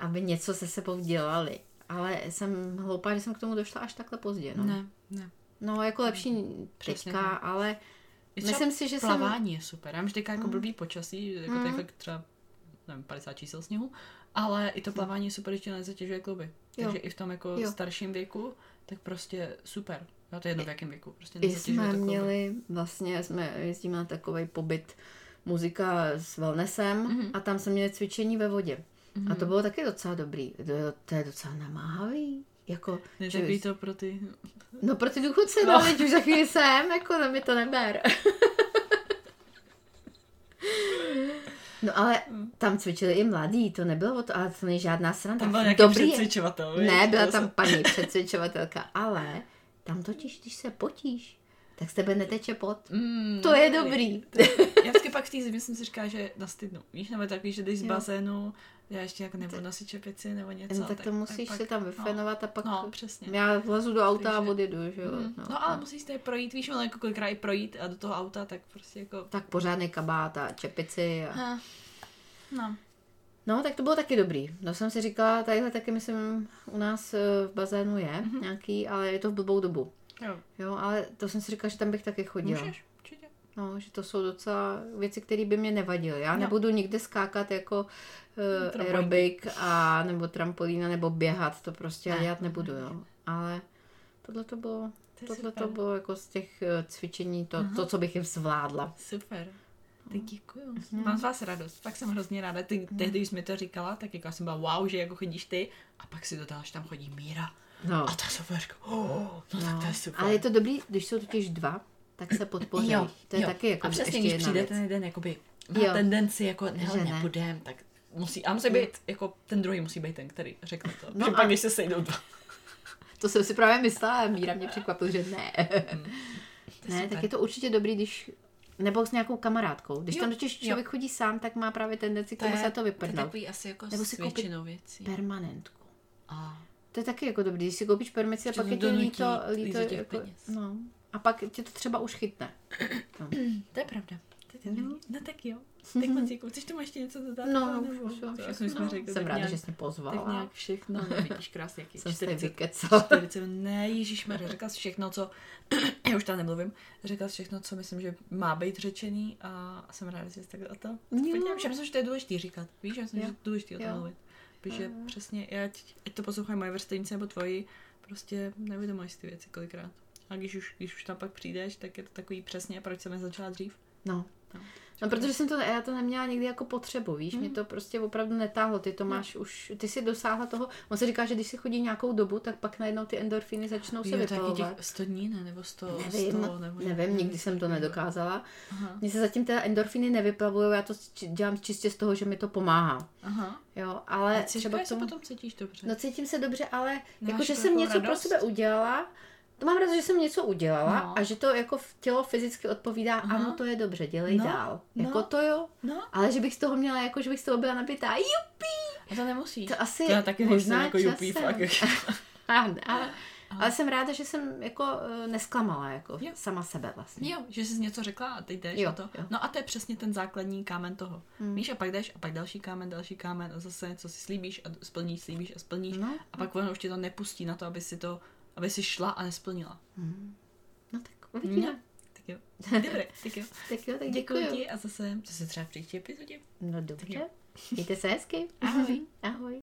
aby něco se sebou dělali. Ale jsem hloupá, že jsem k tomu došla až takhle pozdě, no. Ne, ne. No, jako lepší Přesně teďka, tak. ale myslím si, že jsem... plavání je super. Já mám vždycky jako blbý počasí, jako tady fakt třeba nevím, 50 čísel sněhu, ale i to plavání je super, když tě nezatěžuje kluby. Jo. Takže i v tom jako Jo. starším věku, tak prostě super. Jo, to je jedno v jakém věku. Prostě I jsme to kluby. měli, vlastně jsme jezdíme na takový pobyt muzika s wellnessem mm-hmm. a tam jsme měli cvičení ve vodě. Mm-hmm. A to bylo taky docela dobrý. To, to je docela namáhavý. Jako, Ne, to pro ty... No pro ty důchodce, no, no teď už za chvíli jsem, jako no mi to neber. No ale tam cvičili i mladí, to nebylo, o to, ale to není žádná sranda. Tam byl nějaký Dobrý předcvičovatel. Ne, víš, byla to tam paní předcvičovatelka, ale tam totiž, když se potíš, tak z tebe neteče pot. Mm, To je dobrý. Já vždycky pak v té zimě jsem si říká, že nastydnu. Víš, nebo takový, že jdeš z bazénu, já ještě jako nebudu nosit čepici nebo něco. No, tak to musíš pak- se tam vyfenovat a pak No, přesně. já vlezu do auta a Takže- odjedu, že jo. Mm. No, No, ale musíš se projít, víš, ono jako kolikrát i projít a do toho auta, tak prostě jako... Tak pořádný kabát a čepici. A... Ha. No. No, tak to bylo taky dobrý. No jsem si říkala, tadyhle taky myslím u nás eh, v bazénu je Mhm. nějaký, ale je to v blbou dobu. Jo. Jo, ale to jsem si říkala, že tam bych taky chodila. Můžeš. No, že to jsou docela věci, které by mě nevadily. Já No. nebudu nikde skákat jako uh, aerobik a nebo trampolína nebo běhat, to prostě já Ne, dělat ne, nebudu, ne, jo. Ale tohle to bylo, To tohle to super. bylo jako z těch eh, cvičení to, Aha. to, co bych jim zvládla. Super. Tak děkuju. Mhm. Mám z vás radost, fakt jsem hrozně ráda. Ty, tehdy, když jsi mi to říkala, tak jako jsem byla wow, že jako chodíš ty a pak si dodala, že tam chodí Míra. No. A to je super. Oh, no, tak to je super. Ale je to dobrý, když jsou totiž dva, tak se podpoří. Jo, to je jo. taky jako a přesně, ještě když přijde věc. ten jeden, jakoby, má Jo. tendenci, jako, ne, Že ne. nebudem, tak musí, a musí být, jako, ten druhý musí být ten, který řekne to. No a- pak, když se sejdou dva. To jsem si právě myslela, Míra mě překvapil, že ne. To je ne, super. tak je to určitě dobrý, když nebo s nějakou kamarádkou. Když Jo, tam totiž jo. člověk chodí sám, tak má právě tendenci k tomu se to to je vyprdnout. takový asi jako Nebo si koupit věcí. Permanentku. A To je taky jako dobrý, když si koupíš permici a pak to je ti líto, líto jako, no. A pak tě to třeba už chytne. No, to je pravda. To je Jo. no. no tak jo. Tak moc děkuji. Chceš tomu ještě něco dodat? no, nebo? už jsme řekli. Jsem tak ráda, že jsi mě Tak pozvala. nějak všechno. No, vidíš, krásně. jaký Jsem se 40 vykecal. 40, ne, ježišmarja, řekla jsi všechno, co, já už tam nemluvím, řekla jsi všechno, co myslím, že má být řečený a jsem ráda, že jsi takhle o to podívám. Já myslím, že to je důležité říkat, víš, já myslím, že je důležité o tom mluvit. Protože přesně, ať, ať to poslouchají moje vrstevnice nebo tvoji, prostě nevědomuješ si ty věci kolikrát. A když už, když už tam pak přijdeš, tak je to takový přesně, proč jsem nezačala dřív. No. No. No, protože jsem to, já to neměla nikdy jako potřebu, víš, mě to prostě opravdu netáhlo, ty to máš už, ty si dosáhla toho, on se říká, že když si chodí nějakou dobu, tak pak najednou ty endorfiny začnou se vypalovat. těch 100 dní, ne? Nebo 100, Nevím, 100 nebo nevím, nikdy jsem to nedokázala. Aha, Mně se zatím teda endorfiny nevyplavují, já to dělám čistě z toho, že mi to pomáhá. aha. Jo, A ale ty třeba k tomu... se potom cítíš dobře. No cítím se dobře, ale Nemáš jako, že jako jsem něco pro radost? sebe udělala, to mám radost, že jsem něco udělala No. a že to jako v- tělo fyzicky odpovídá, Aha. ano, to je dobře, dělej No, dál. no. Jako to jo, No, ale že bych z toho měla, jako že bych z toho byla nabitá, jupi, a to nemusíš. to asi To já taky nejsem možná jako jupí, fakt. ale, ale, ale jsem ráda, že jsem jako eh, nesklamala jako Jo. sama sebe vlastně. Jo, že jsi něco řekla a teď jdeš Jo, a to. jo. No a to je přesně ten základní kámen toho. Hmm. Víš, a pak jdeš a pak další kámen, další kámen a zase něco si slíbíš a splníš, slíbíš a splníš. No, A pak ono už tě to nepustí na to, aby si to, aby si šla a nesplnila. no tak uvidíme. No, tak jo. Dobré, tak jo. Tak jo, tak Děkuji děkuji. ti a zase, zase třeba v příští epizodě. No dobře. Mějte se hezky. Ahoj. Ahoj.